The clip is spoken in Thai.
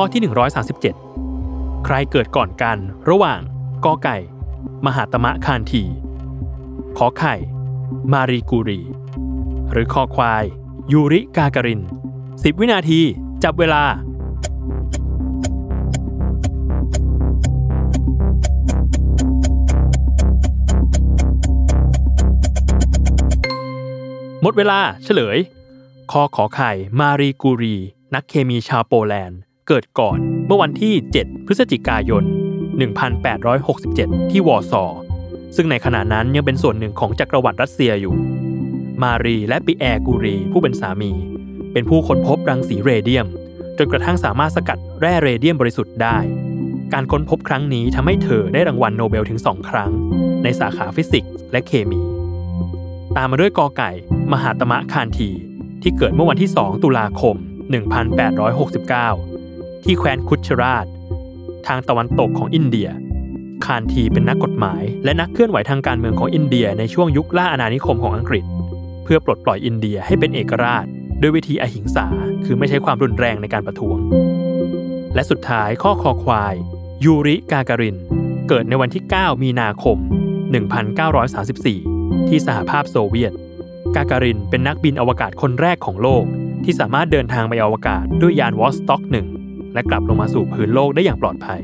ข้อที่ 137 ใครเกิดก่อนกัน ระหว่างกอไก่ มหาตมะคานทีขอไข่ มารีกูรี หรือคอควาย ยูริกาการิน 10 วินาที จับเวลาหมดเวลาเฉลย ข้อ ข ไข่ มารีกูรี นักเคมีชาวโปแลนด์ เกิดก่อนเมื่อวันที่ 7 พฤศจิกายน 1867 ที่วอร์ซอซึ่งในขณะนั้นยังเป็นส่วนหนึ่งของจักรวรรดิรัสเซียอยู่ มารีและปิแอร์กูรี ผู้เป็นสามี เป็นผู้ค้นพบรังสีเรเดียม จนกระทั่งสามารถสกัดแร่เรเดียมบริสุทธิ์ได้ การค้นพบครั้งนี้ทำให้เธอได้รางวัลโนเบลถึง2ครั้ง ในสาขาฟิสิกส์และเคมี ตามมาด้วยกอไก่ มหาตมะคานที ที่เกิดเมื่อวันที่ 2 ตุลาคม 1869 ที่แคว้นคุชราช ทางตะวันตกของอินเดีย คานทีเป็นนักกฎหมาย และนักเคลื่อนไหวทางการเมืองของอินเดียในช่วงยุคล่าอาณานิคมของอังกฤษ เพื่อปลดปล่อยอินเดียให้เป็นเอกราช ด้วยวิธีอหิงสา คือไม่ใช้ความรุนแรงในการประท้วง และสุดท้ายข้อคอควาย ยูริกาการิน เกิดในวันที่ 9 มีนาคม 1934 ที่สหภาพโซเวียต กาการินเป็นนักบินอวกาศคนแรกของโลกที่สามารถเดินทางไปอวกาศด้วยยานวอสต็อกหนึ่ง และกลับลงมาสู่พื้นโลกได้อย่างปลอดภัย